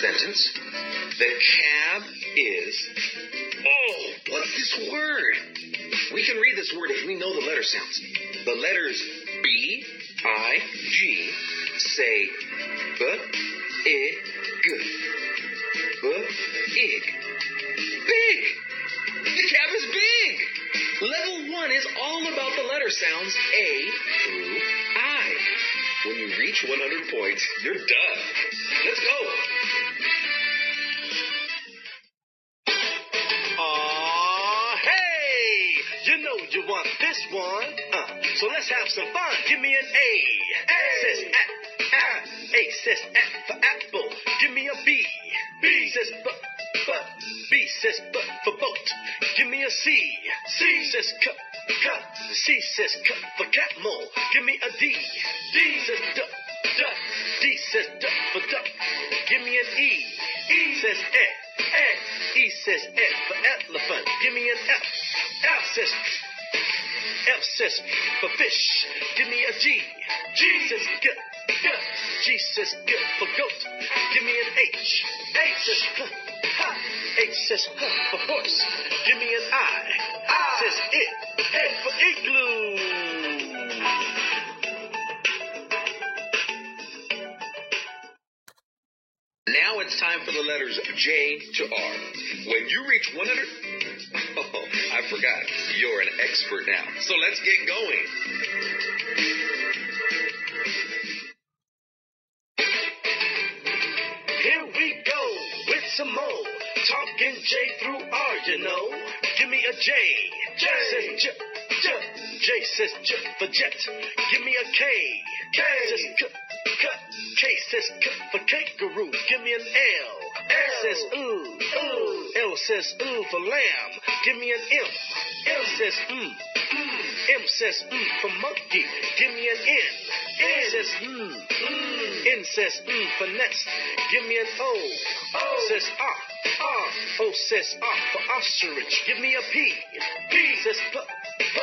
sentence. The cab is. Oh, what's this word? We can read this word if we know the letter sounds. The letters B, I, G say B, I, G. B, ig. Big! The cab is big! Level one is all about the letter sounds A through I. When you reach 100 points, you're done. Let's You know you want this one. Uh, so let's have some fun. Give me an A. A says A. A. Says A for apple. Give me a B. B says B. B. B says B for boat. Give me a C. C says C. C. C says C for camel. Give me a D. D says D. D. D says D for duck. Give me an E. E says E. E. E says E for elephant. Give me an F. Says F says for fish. Give me a G. G says G. G. G says G for goat. Give me an H. H says H. H says H for horse. Give me an I. I says it. It for igloo. Now it's time for the letters J to R. When you reach 100, oh, I forgot. You're an expert now. So let's get going. Here we go with some more. Talking J through R, you know. Give me a J. J says J. J. J says J for jet. Give me a K. K says K. K. K says K for kangaroo. Give me an L. L says ooh. Ooh. Says ooh for lamb. Give me an M. M says mm. M says mm for monkey. Give me an N. N says mm. N says mm for nest. Give me an O. O says ah. Ah. O says ah for ostrich. Give me a P. P says p. P.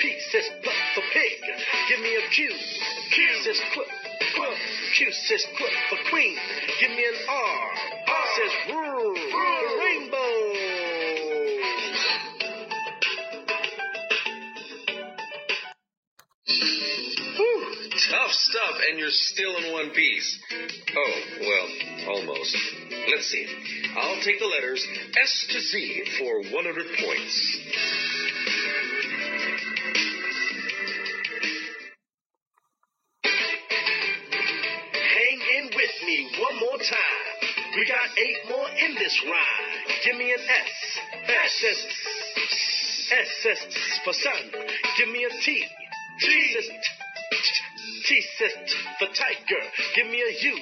P says p for pig. Give me a Q. Q says qu. Q says qu for queen. Give me an R. R says rrr, for tough stuff, and you're still in one piece. Oh, well, almost. Let's see. I'll take the letters S to Z for 100 points. Hang in with me one more time. We got eight more in this rhyme. Give me an S. S says S says for sun. Give me a T. T says T says for tiger. Give me a U.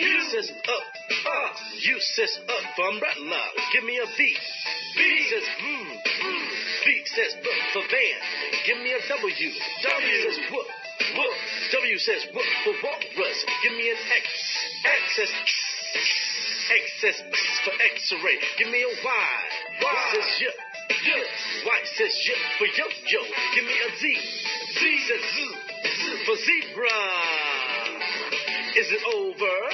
U says up. Uh, U says up for umbrella. Give me a V. V says mm. mm. V says B for van. Give me a W. W says whoop. Whoop. W says whoop for walrus. Give me an X. X says X says X for X-ray. Give me a Y. Y says y. Y. Y says y for yo-yo. Give me a Z. Z says Z. For zebra. Is it over.